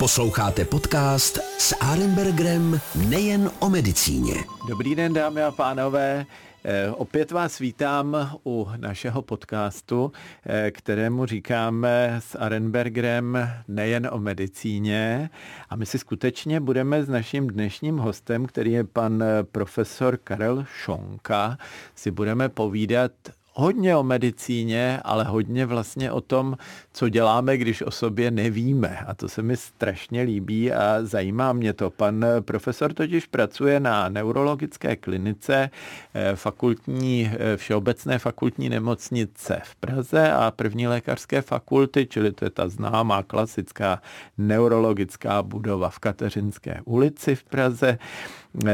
Posloucháte podcast s Arenbergerem nejen o medicíně. Dobrý den, dámy a pánové. Eh, opět vás vítám u našeho podcastu, eh, kterému říkáme s Arenbergerem nejen o medicíně. A my si skutečně budeme s naším dnešním hostem, který je pan profesor Karel Šonka, si budeme povídat hodně o medicíně, ale hodně vlastně o tom, co děláme, když o sobě nevíme. A to se mi strašně líbí a zajímá mě to. Pan profesor totiž pracuje na neurologické klinice eh, fakultní, eh, Všeobecné fakultní nemocnice v Praze a první lékařské fakulty, čili to je ta známá klasická neurologická budova v Kateřinské ulici v Praze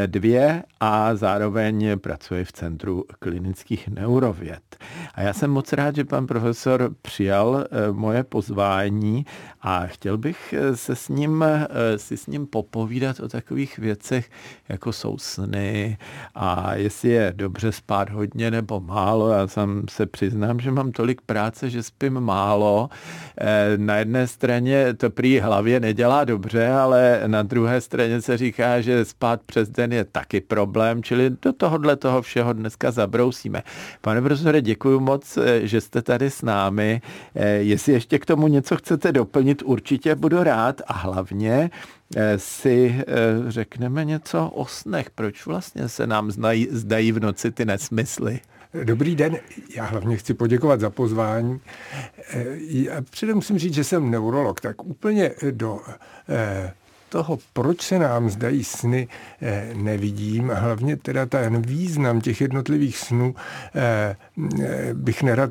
dvě a zároveň pracuje v Centru klinických neurověd. A já jsem moc rád, že pan profesor přijal eh, moje pozvání a chtěl bych eh, se s ním, eh, si s ním popovídat o takových věcech, jako jsou sny a jestli je dobře spát hodně nebo málo. Já sám se přiznám, že mám tolik práce, že spím málo. Na jedné straně to prý hlavě nedělá dobře, ale na druhé straně se říká, že spát přes den je taky problém, čili do tohohle toho všeho dneska zabrousíme. Pane profesore, děkuji moc, že jste tady s námi. Jestli ještě k tomu něco chcete doplnit, určitě budu rád a hlavně eh, si eh, řekneme něco o snech. Proč vlastně se nám znají, zdají v noci ty nesmysly? Dobrý den, já hlavně chci poděkovat za pozvání. Eh, předem musím říct, že jsem neurolog, tak úplně do toho, proč se nám zdají sny, eh, nevidím. A hlavně teda ten význam těch jednotlivých snů eh, eh, bych nerad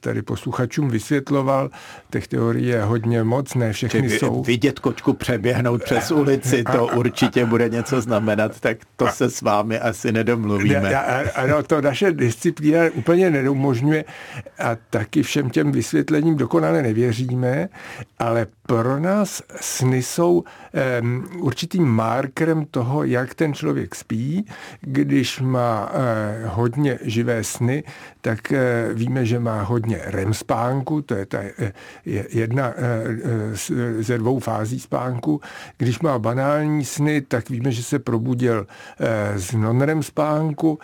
tady posluchačům vysvětloval. Těch teorií je hodně moc, ne všechny Či jsou. Vidět kočku přeběhnout přes ulici, to určitě bude něco znamenat, tak to se s vámi asi nedomluvíme. Ano, to naše disciplína úplně neumožňuje a taky všem těm vysvětlením dokonale nevěříme, ale pro nás sny jsou um, určitým markerem toho, jak ten člověk spí. Když má uh, hodně živé sny, tak uh, víme, že má hodně REM spánku, to je ta uh, jedna ze dvou fází spánku. Když má banální sny, tak víme, že se probudil z non-REM spánku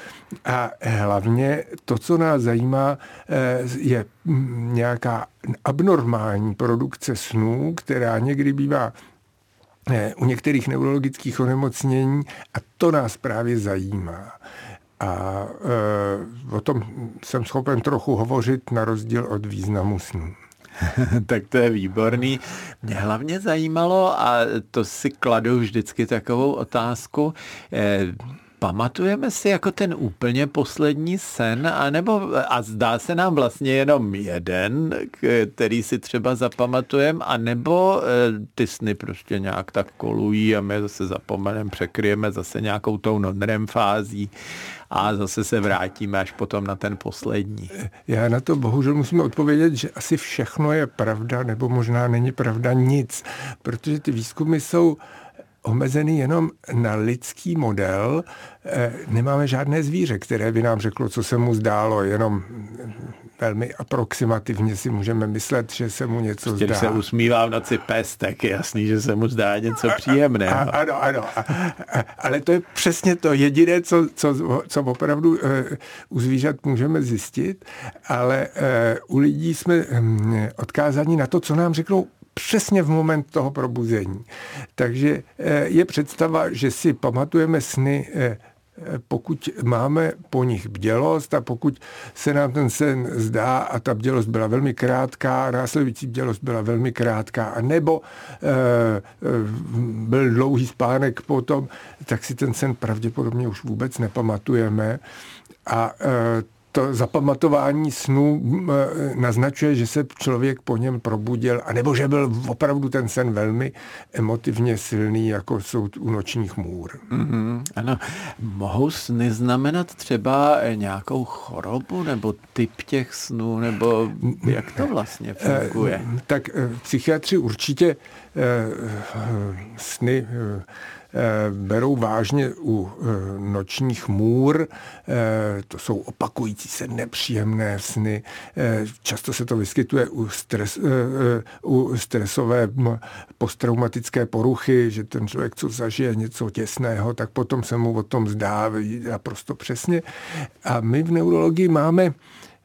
a hlavně to, co nás zajímá, je nějaká abnormální produkce snů, která někdy bývá eh, u některých neurologických onemocnění a to nás právě zajímá. A e, o tom jsem schopen trochu hovořit na rozdíl od významu snů. tak to je výborný. Mě hlavně zajímalo, a to si kladu vždycky takovou otázku, e, pamatujeme si jako ten úplně poslední sen, anebo, a zdá se nám vlastně jenom jeden, který si třeba zapamatujeme, anebo e, ty sny prostě nějak tak kolují a my zase zapomeneme, překryjeme zase nějakou tou non fází a zase se vrátíme až potom na ten poslední. Já na to bohužel musím odpovědět, že asi všechno je pravda, nebo možná není pravda nic, protože ty výzkumy jsou omezený jenom na lidský model. Eh, nemáme žádné zvíře, které by nám řeklo, co se mu zdálo, jenom velmi aproximativně si můžeme myslet, že se mu něco prostě, zdá. Když se usmívá v noci pes, tak je jasný, že se mu zdá něco příjemného. A, ano, ano. A, a, ale to je přesně to jediné, co, co, co opravdu uh, u zvířat můžeme zjistit, ale uh, u lidí jsme um, odkázáni na to, co nám řeknou přesně v moment toho probuzení. Takže eh, je představa, že si pamatujeme sny eh, pokud máme po nich bdělost a pokud se nám ten sen zdá a ta bdělost byla velmi krátká, následující bdělost byla velmi krátká, a nebo byl dlouhý spánek potom, tak si ten sen pravděpodobně už vůbec nepamatujeme. A to zapamatování snů e, naznačuje, že se člověk po něm probudil, anebo že byl opravdu ten sen velmi emotivně silný, jako jsou u nočních můr. Mm-hmm, ano. Mohou sny znamenat třeba nějakou chorobu, nebo typ těch snů, nebo jak to vlastně funguje? Tak e, psychiatři určitě e, sny berou vážně u nočních můr. To jsou opakující se nepříjemné sny. Často se to vyskytuje u, stres, u stresové posttraumatické poruchy, že ten člověk, co zažije něco těsného, tak potom se mu o tom zdá naprosto přesně. A my v neurologii máme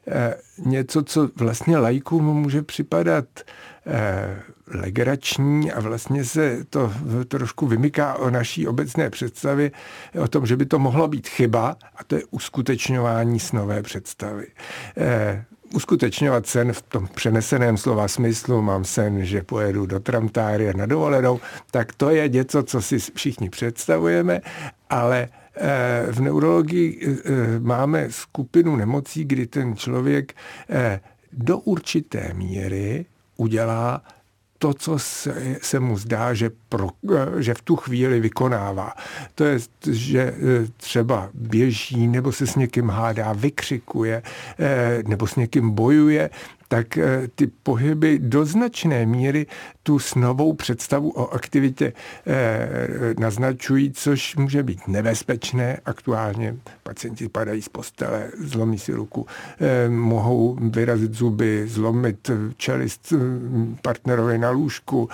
Eh, něco, co vlastně lajkům může připadat eh, legrační a vlastně se to trošku vymyká o naší obecné představě o tom, že by to mohlo být chyba a to je uskutečňování snové představy. Eh, uskutečňovat sen v tom přeneseném slova smyslu, mám sen, že pojedu do Tramtária na dovolenou, tak to je něco, co si všichni představujeme, ale v neurologii eh, eh, máme skupinu nemocí, kdy ten člověk eh, do určité míry udělá to, co se, se mu zdá, že, pro, že v tu chvíli vykonává. To je, že třeba běží, nebo se s někým hádá, vykřikuje, nebo s někým bojuje, tak eh, ty pohyby do značné míry tu snovou představu o aktivitě eh, naznačují, což může být nebezpečné. Aktuálně pacienti padají z postele, zlomí si ruku, eh, mohou vyrazit zuby, zlomit čelist partnerovi na lůžku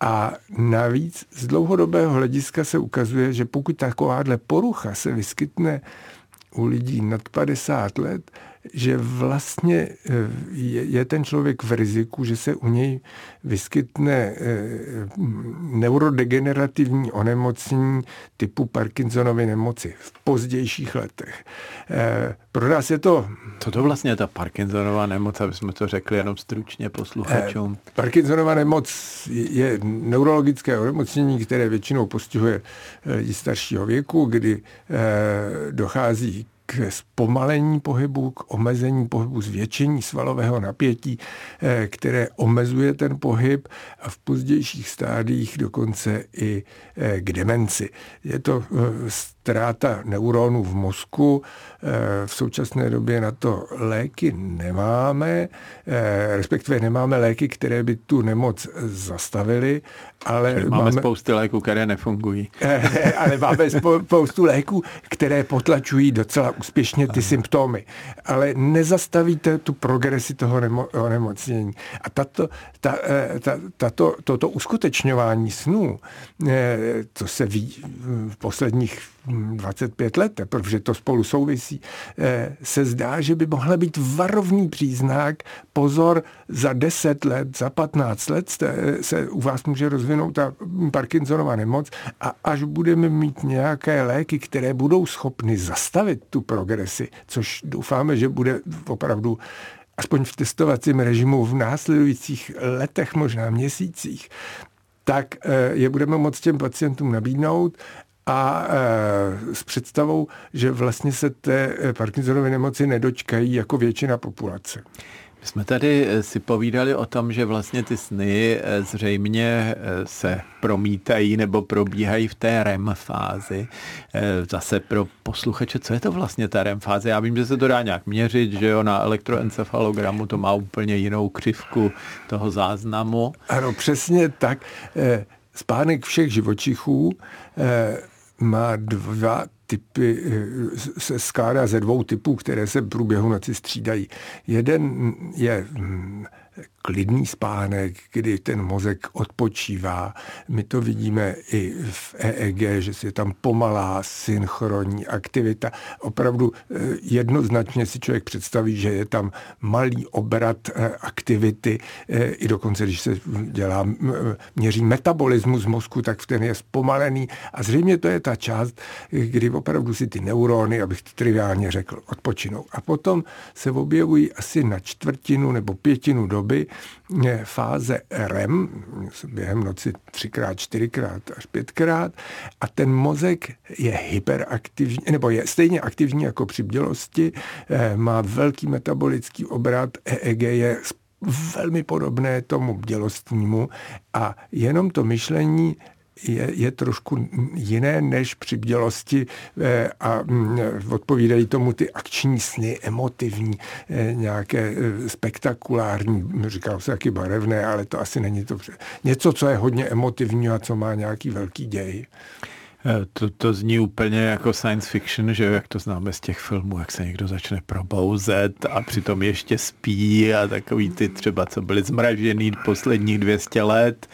a navíc z dlouhodobého hlediska se ukazuje, že pokud takováhle porucha se vyskytne u lidí nad 50 let, že vlastně eh, je, ten člověk v riziku, že se u něj vyskytne eh, neurodegenerativní onemocnění typu Parkinsonovy nemoci v pozdějších letech. Eh, pro nás je to... Co to vlastně je ta Parkinsonova nemoc, aby jsme to řekli jenom stručně posluchačům? Parkinsonova nemoc je neurologické onemocnění, které většinou postihuje lidi staršího věku, kdy dochází k zpomalení pohybu, k omezení pohybu, zvětšení svalového napětí, eh, které omezuje ten pohyb a v pozdějších stádiích dokonce i eh, k demenci. Je to eh, ztráta neuronů v mozku. V současné době na to léky nemáme, respektive nemáme léky, které by tu nemoc zastavily, ale máme, máme spousty léků, které nefungují. Ale máme spoustu léků, které potlačují docela úspěšně ty symptomy, ale nezastavíte tu progresi toho nemo, onemocnění. A tato, ta, ta, tato, toto uskutečňování snů, co se ví v posledních 25 let, protože to spolu souvisí, eh, se zdá, že by mohla být varovný příznak, pozor, za 10 let, za 15 let se u vás může rozvinout ta Parkinsonova nemoc a až budeme mít nějaké léky, které budou schopny zastavit tu progresi, což doufáme, že bude opravdu aspoň v testovacím režimu v následujících letech, možná měsících, tak eh, je budeme moct těm pacientům nabídnout a e, s představou, že vlastně se té e, Parkinsonovy nemoci nedočkají jako většina populace. My jsme tady e, si povídali o tom, že vlastně ty sny zřejmě se promítají nebo probíhají v té REM fázi. Zase pro posluchače, co je to vlastně ta REM fáze? Já vím, že se to dá nějak měřit, že jo, na elektroencefalogramu to má úplně jinou křivku toho záznamu. Ano, přesně tak. Spánek všech živočichů má dva typy, eh, se skládá ze dvou typů, které se v průběhu noci střídají. Jeden je hm, klidný spánek, kdy ten mozek odpočívá. My to vidíme i v EEG, že je tam pomalá synchronní aktivita. Opravdu eh, jednoznačně si člověk představí, že je tam malý obrat eh, aktivity, eh, i dokonce, když se dělá, měří metabolismus mozku, tak ten je zpomalený. A zřejmě to je ta část, kdy opravdu si ty neurony, abych to triviálně řekl, odpočinou. A potom se objevují asi na čtvrtinu nebo pětinu doby fáze REM, během noci třikrát, čtyřikrát až pětkrát a ten mozek je hyperaktivní, nebo je stejně aktivní jako při bdělosti, eh, má velký metabolický obrat, EEG je velmi podobné tomu bdělostnímu a jenom to myšlení je, je trošku jiné než při bdělosti eh, a mm, odpovídají tomu ty akční sny, emotivní, eh, nějaké spektakulární, říkal se taky barevné, ale to asi není to. Něco, co je hodně emotivní a co má nějaký velký děj. Eh, to, to zní úplně jako science fiction, že jak to známe z těch filmů, jak se někdo začne probouzet a přitom ještě spí a takový ty třeba, co byly zmražený posledních 200 let,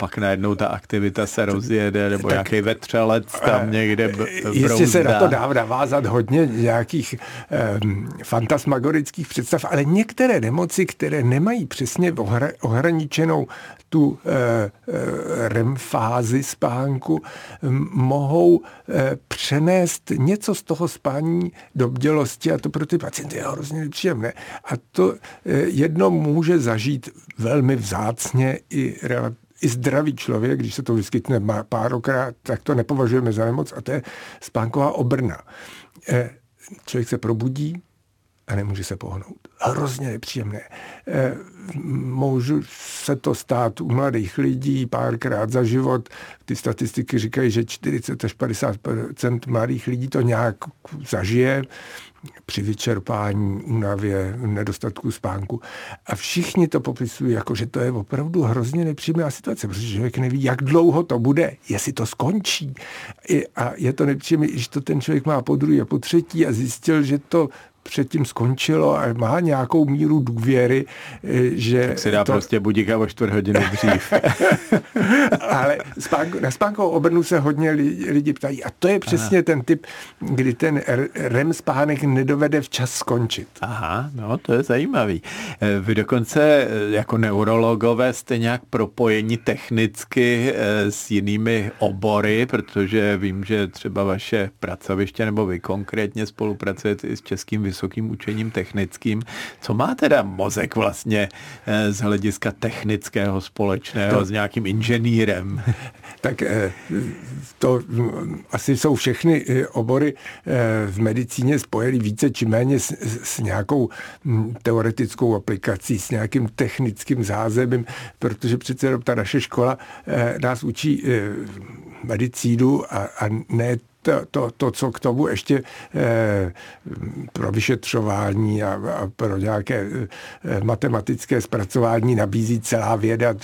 pak najednou ta aktivita se rozjede, nebo tak, nějaký vetřelec tam eh, někde Jistě se na to dá navázat hodně nějakých um, fantasmagorických představ, ale některé nemoci, které nemají přesně ohra, ohraničenou tu uh, REM fázi spánku, mohou eh, přenést něco z toho spání do bdělosti a to pro ty pacienty je hrozně nepříjemné. A to eh, jedno může zažít velmi vzácně i i zdravý člověk, když se to vyskytne párokrát, tak to nepovažujeme za nemoc a to je spánková obrna. Eh, člověk se probudí a nemůže se pohnout. Hrozně nepříjemné může se to stát u mladých lidí párkrát za život. Ty statistiky říkají, že 40 až 50% mladých lidí to nějak zažije při vyčerpání, únavě, nedostatku spánku. A všichni to popisují jako, že to je opravdu hrozně nepříjemná situace, protože člověk neví, jak dlouho to bude, jestli to skončí. A je to nepříjemné, když to ten člověk má po druhé a po třetí a zjistil, že to předtím skončilo a má nějakou míru důvěry, eh, že... Tak si dá to... prostě budíka o čtvrt hodiny dřív. Ale spánku, na spánkovou obrnu se hodně lidi ptají a to je přesně Aha. ten typ, kdy ten REM spánek nedovede včas skončit. Aha, no to je zajímavý. Eh, vy dokonce eh, jako neurologové jste nějak propojeni technicky s jinými obory, protože vím, že třeba vaše pracoviště nebo vy konkrétně spolupracujete i s Českým vysokým učením technickým. Co má teda mozek vlastně eh, z hlediska technického společného to, s nějakým inženýrem? Tak eh, to mm, asi jsou všechny eh, obory v medicíně spojeny více či méně s, s nějakou mm, teoretickou aplikací, s nějakým technickým zázemím, protože přece ta naše škola nás učí medicínu a, a ne to, to, to, co k tomu ještě eh, pro vyšetřování a, a pro nějaké eh, matematické zpracování nabízí celá věda,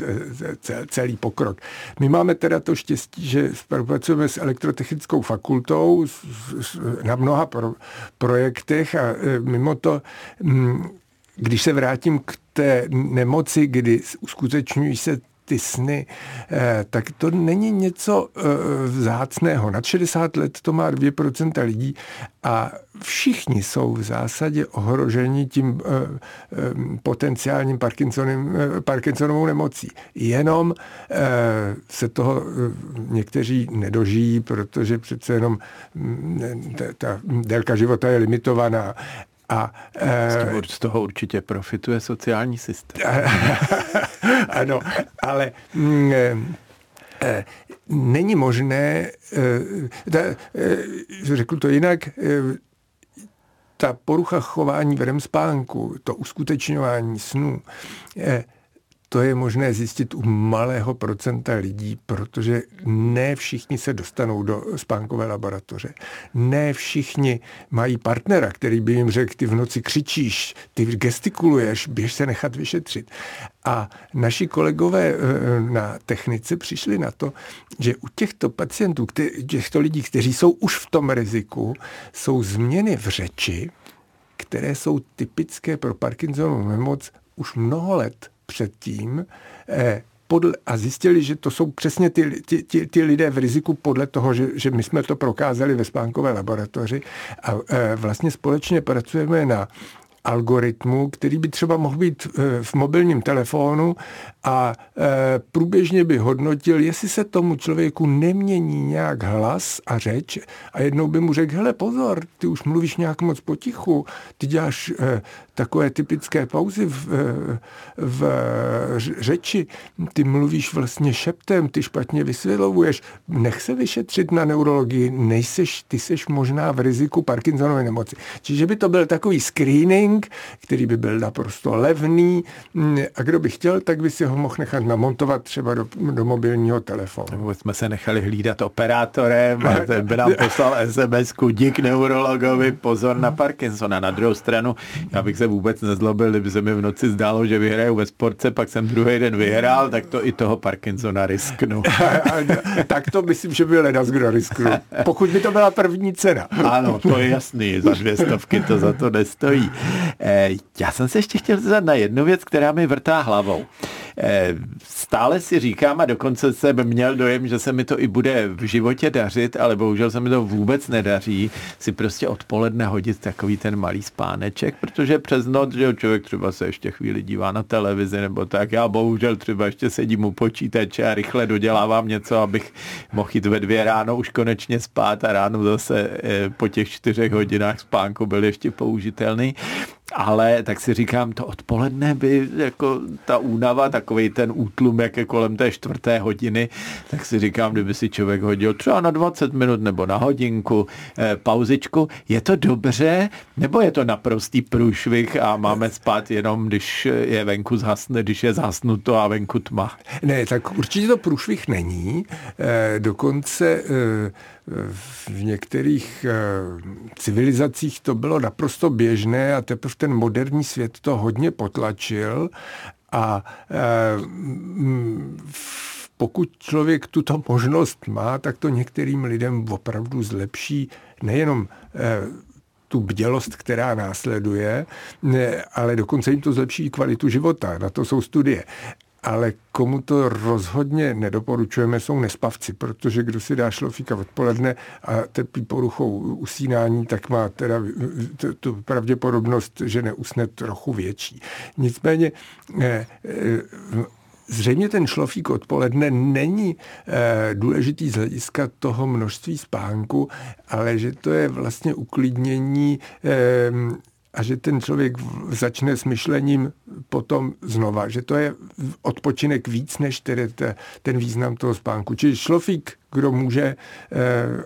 eh, celý pokrok. My máme teda to štěstí, že spolupracujeme s elektrotechnickou fakultou s, s, na mnoha pro, projektech a eh, mimo to hm, když se vrátím k té nemoci, kdy uskutečňují se ty sny, eh, tak to není něco eh, vzácného. Nad 60 let to má 2% lidí a všichni jsou v zásadě ohroženi tím eh, potenciálním Parkinsonovou nemocí. Jenom se toho někteří nedožijí, protože přece jenom mm, ta délka života je limitovaná. A, e, z toho určitě profituje sociální systém. ano, ale mm, e, není možné, e, ta, e, řeknu to jinak, e, ta porucha chování v REM spánku, to uskutečňování snů, e, to je možné zjistit u malého procenta lidí, protože ne všichni se dostanou do spánkové laboratoře. Ne všichni mají partnera, který by jim řekl, ty v noci křičíš, ty gestikuluješ, běž se nechat vyšetřit. A naši kolegové eh, na technice přišli na to, že u těchto pacientů, těchto lidí, kteří jsou už v tom riziku, jsou změny v řeči, které jsou typické pro Parkinsonovu nemoc už mnoho let předtím eh, podle, a zjistili, že to jsou přesně ty, ty, ty, ty lidé v riziku podle toho, že, že my jsme to prokázali ve spánkové laboratoři. A e, vlastně společně pracujeme na algoritmu, který by třeba mohl být eh, v mobilním telefonu a eh, průběžně by hodnotil, jestli se tomu člověku nemění nějak hlas a řeč a jednou by mu řekl, hele pozor, ty už mluvíš nějak moc potichu, ty děláš eh, takové typické pauzy v, v řeči, ty mluvíš vlastně šeptem, ty špatně vysvětlovuješ, nech se vyšetřit na neurologii, nejseš, ty seš možná v riziku Parkinsonovy nemoci. Čiže by to byl takový screening, trénink, který by byl naprosto levný mm, a kdo by chtěl, tak by si ho mohl nechat namontovat třeba do, do mobilního telefonu. Nebo jsme se nechali hlídat operátorem a ten by nám poslal sms dík neurologovi, pozor na Parkinsona. Na druhou stranu, já bych se vůbec nezlobil, kdyby se mi v noci zdálo, že vyhraju ve sportce, pak jsem druhý den vyhrál, tak to i toho Parkinsona risknu. tak to myslím, že by ledas kdo risknu. Pokud by to byla první cena. Ano, to je jasný, za dvě stovky to za to nestojí. Eh, já jsem se ještě chtěl zeptat na jednu věc, která mi vrtá hlavou. Eh, stále si říkám a dokonce jsem měl dojem, že se mi to i bude v životě dařit, ale bohužel se mi to vůbec nedaří, si prostě odpoledne hodit takový ten malý spáneček, protože přes noc, že člověk třeba se ještě chvíli dívá na televizi nebo tak, já bohužel třeba ještě sedím u počítače a rychle dodělávám něco, abych mohl jít ve dvě ráno už konečně spát a ráno zase eh, po těch čtyřech hodinách spánku byl ještě použitelný ale tak si říkám, to odpoledne by jako ta únava, takový ten útlum, jak je kolem té čtvrté hodiny, tak si říkám, kdyby si člověk hodil třeba na 20 minut nebo na hodinku eh, pauzičku, je to dobře, nebo je to naprostý průšvih a máme spát jenom, když je venku zhasne, když je zhasnuto a venku tma? Ne, tak určitě to průšvih není. Eh, dokonce eh, v některých eh, civilizacích to bylo naprosto běžné a teprve ten moderní svět to hodně potlačil a eh, pokud člověk tuto možnost má, tak to některým lidem opravdu zlepší nejenom eh, tu bdělost, která následuje, ale dokonce jim to zlepší kvalitu života. Na to jsou studie ale komu to rozhodně nedoporučujeme, jsou nespavci, protože kdo si dá šlofíka odpoledne a trpí poruchou usínání, tak má teda tu pravděpodobnost, že neusne trochu větší. Nicméně eh, eh, Zřejmě ten šlofík odpoledne není e, důležitý z hlediska toho množství spánku, ale že to je vlastně uklidnění a že ten člověk začne s myšlením potom znova, že to je odpočinek víc než tedy ten význam toho spánku. Čili šlofík, kdo může, eh,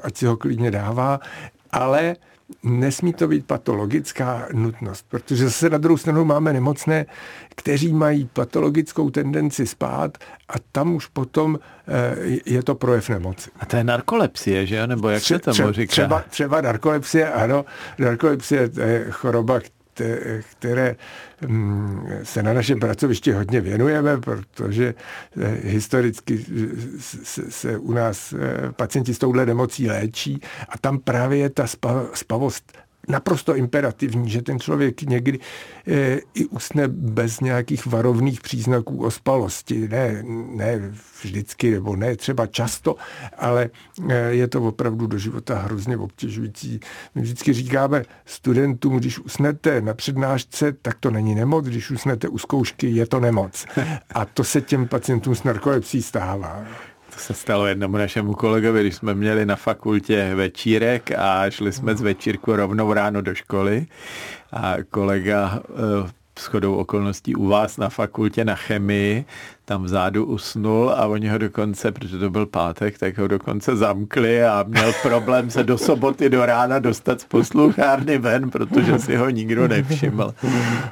ať si ho klidně dává, ale nesmí to být patologická nutnost, protože zase na druhou stranu máme nemocné, kteří mají patologickou tendenci spát a tam už potom eh, je to projev nemoci. A to je narkolepsie, že jo? Nebo jak se tomu říká? Třeba, třeba narkolepsie, ano. Narkolepsie je choroba, které mm, se na našem pracovišti hodně věnujeme, protože eh, historicky se u nás eh, pacienti s touhle nemocí léčí a tam právě je ta spavost naprosto imperativní, že ten člověk někdy e, i usne bez nějakých varovných příznaků ospalosti. Ne, ne vždycky, nebo ne třeba často, ale e, je to opravdu do života hrozně obtěžující. My vždycky říkáme studentům, když usnete na přednášce, tak to není nemoc, když usnete u zkoušky, je to nemoc. A to se těm pacientům s narkolepsí stává. To se stalo jednomu našemu kolegovi, když jsme měli na fakultě večírek a šli jsme z večírku rovnou ráno do školy. A kolega eh, shodou okolností u vás na fakultě na chemii tam vzadu usnul a oni ho dokonce, protože to byl pátek, tak ho dokonce zamkli a měl problém se do soboty do rána dostat z posluchárny ven, protože si ho nikdo nevšiml.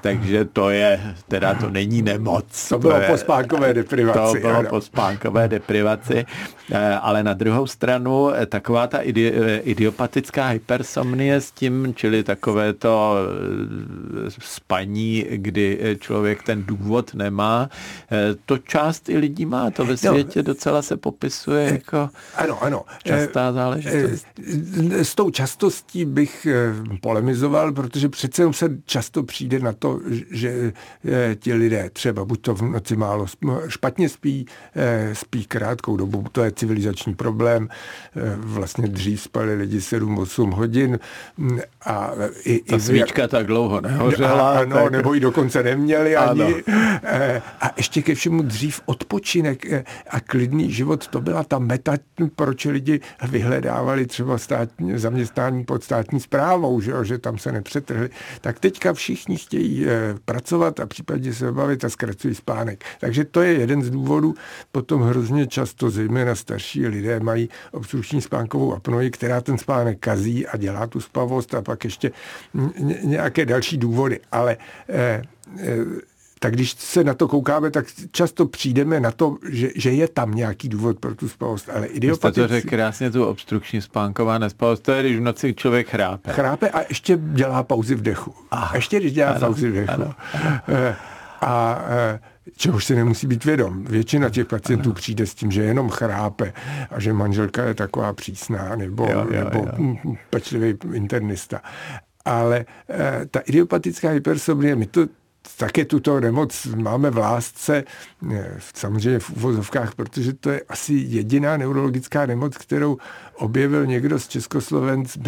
Takže to je, teda to není nemoc. To bylo to je, po spánkové deprivaci. To bylo ano. po spánkové deprivaci, eh, ale na druhou stranu eh, taková ta idi, eh, idiopatická hypersomnie s tím, čili takové to spaní, kdy člověk ten důvod nemá, to část i lidí má. To ve no. světě no, docela se popisuje jako ano, ano. častá záležitost. S tou častostí bych polemizoval, protože přece se často přijde na to, že ti lidé třeba buď to v noci málo špatně spí, spí krátkou dobu, to je civilizační problém. Vlastně dřív spali lidi 7-8 hodin a i, Ta i svíčka tak dlouho nehořela. Ano, tak... nebo ji dokonce neměli ani. Ano. A ještě ke všemu dřív odpočinek eh, a klidný život, to byla ta meta, proč lidi vyhledávali třeba státní, zaměstnání pod státní zprávou, že, jo, že tam se nepřetrhli. Tak teďka všichni chtějí eh, pracovat a případně se bavit a zkracují spánek. Takže to je jeden z důvodů. Potom hrozně často, zejména starší lidé, mají obstrukční spánkovou apnoji, která ten spánek kazí a dělá tu spavost a pak ještě nějaké další důvody. Ale eh, eh, tak když se na to koukáme, tak často přijdeme na to, že, že je tam nějaký důvod pro tu spavost, ale idiopatický... Jste to řekl krásně, tu obstrukční spánková nespavost, to je, když v noci člověk chrápe. Chrápe a ještě dělá pauzy v dechu. A ještě když dělá ano, pauzy v dechu. Ano. Eh, a čehož se nemusí být vědom. Většina těch pacientů ano. přijde s tím, že jenom chrápe a že manželka je taková přísná nebo, jo, jo, nebo jo. pečlivý internista. Ale e, ta idiopatická hypersomnie, my to také tuto nemoc máme v lásce, eh, samozřejmě v uvozovkách, protože to je asi jediná neurologická nemoc, kterou objevil někdo z Československ,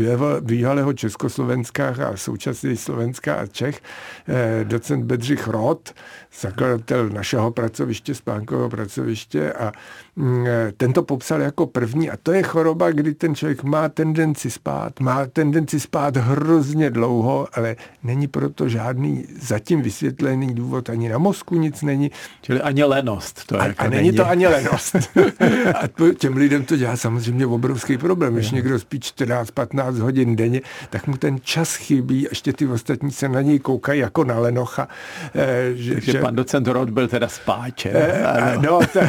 bývalého Československa a současně Slovenska a Čech, eh, docent Bedřich Roth, zakladatel našeho pracoviště, spánkového pracoviště a mm, eh, tento popsal jako první a to je choroba, kdy ten člověk má tendenci spát, má tendenci spát hrozně dlouho, ale není proto žádný zatím vysvětlený důvod, ani na mozku nic není. Čili ani lenost. To a, jako a není, není to ani lenost. a to, těm lidem to dělá samozřejmě obrovský problém. Když někdo spí 14-15 hodin denně, tak mu ten čas chybí, ještě ty ostatní se na něj koukají jako na lenocha. Eh, že, Takže že, pan docent Rod byl teda spáče. Eh, no, ten,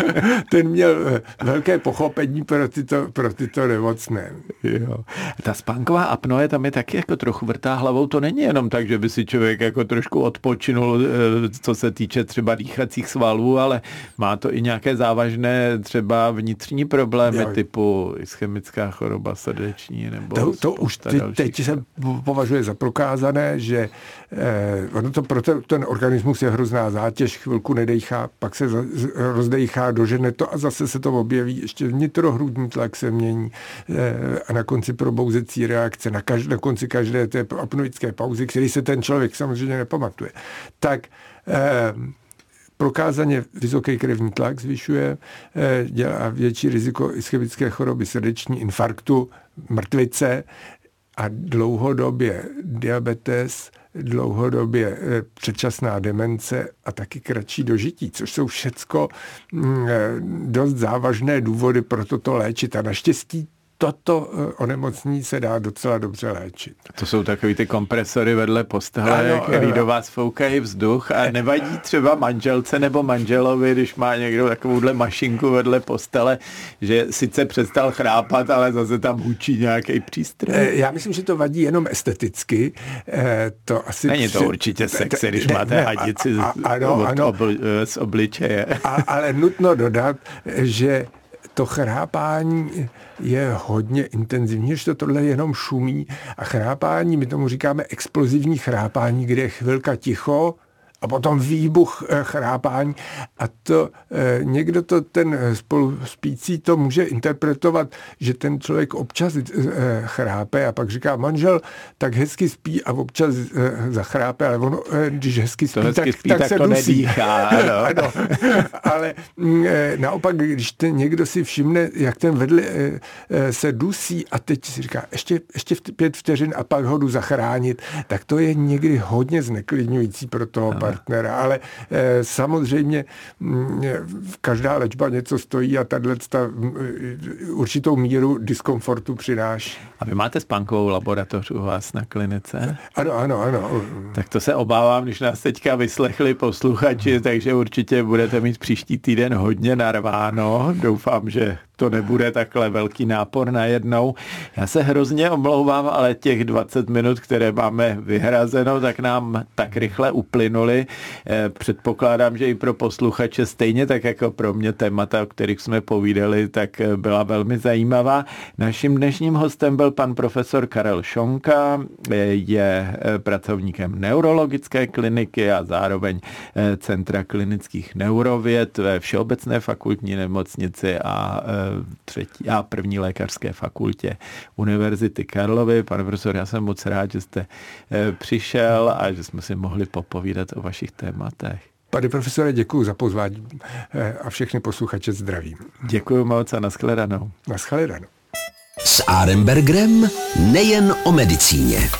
ten měl eh, velké pochopení pro tyto, pro tyto nemocné. Jo. Ta spánková apnoe tam je taky jako trochu vrtá hlavou. To není jenom tak, že by si člověk jako trošku odpočinul, eh, co se týče třeba dýchacích svalů, ale má to i nějaké závažné třeba vnitřní problémy jo. typu ischemická choroba srdeční nebo To, to už ty, teď se považuje za prokázané, že eh, ono to pro ten, ten organismus je hrozná zátěž, chvilku nedejchá, pak se rozdejchá, dožene to a zase se to objeví, ještě vnitrohrudní tlak se mění eh, a na konci probouzecí reakce, na, každ, na konci každé té apnoické pauzy, který se ten člověk samozřejmě nepamatuje. Tak eh, prokázaně vysoký krevní tlak zvyšuje, eh, dělá větší riziko ischemické choroby srdeční, infarktu, mrtvice a dlouhodobě diabetes, dlouhodobě eh, předčasná demence a taky kratší dožití, což jsou všecko mm, eh, dost závažné důvody pro toto léčit. A naštěstí toto eh, onemocnění se dá docela dobře léčit. To jsou takový ty kompresory vedle postele, ano, který do vás foukají vzduch a nevadí třeba manželce nebo manželovi, když má někdo takovouhle mašinku vedle postele, že sice přestal chrápat, ale zase tam hučí nějaký přístroj. Eh, já myslím, že to vadí jenom esteticky. Eh, to asi Není to určitě sexy, když ne, máte ne, hadici a, a, ano, ano, obl, z obličeje. A, ale nutno dodat, že to chrápání je hodně intenzivní, že to tohle jenom šumí a chrápání, my tomu říkáme explozivní chrápání, kde je chvilka ticho, a potom výbuch eh, chrápání a to eh, někdo to ten spolu spící to může interpretovat, že ten člověk občas eh, chrápe a pak říká manžel tak hezky spí a občas zachrápe, ale ono, když hezky spí, hezky tak, spí tak, tak se to dusí. Nedýchá, ano. ano. ale mm, naopak, když ten někdo si všimne, jak ten vedle se dusí a teď si říká, ještě, ještě pět vteřin a pak ho jdu zachránit, tak to je někdy hodně zneklidňující pro toho partnera, ale eh, samozřejmě mm, každá léčba něco stojí a tahle mm, určitou míru diskomfortu přináší. A vy máte spánkovou laboratoř u vás na klinice? Ano, ano, ano. Tak to se obávám, když nás teďka vyslechli posluchači, takže určitě budete mít příští týden hodně narváno. Doufám, že to nebude takhle velký nápor najednou. Já se hrozně omlouvám, ale těch 20 minut, které máme vyhrazeno, tak nám tak rychle uplynuly. Eh, předpokládám, že i pro posluchače stejně tak jako pro mě témata, o kterých jsme povídali, tak eh, byla velmi zajímavá. Naším dnešním hostem byl pan profesor Karel Šonka, eh, je pracovníkem neurologické kliniky a zároveň Centra klinických neurověd ve Všeobecné fakultní nemocnici a třetí a první lékařské fakultě Univerzity Karlovy. Pane profesor, já jsem moc rád, že jste eh, přišel a že jsme si mohli popovídat o vašich tématech. Pane profesore, děkuji za pozvání eh, a všechny posluchače zdravím. Děkuji moc a nashledanou. Nashledanou. S Arembergrem nejen o medicíně.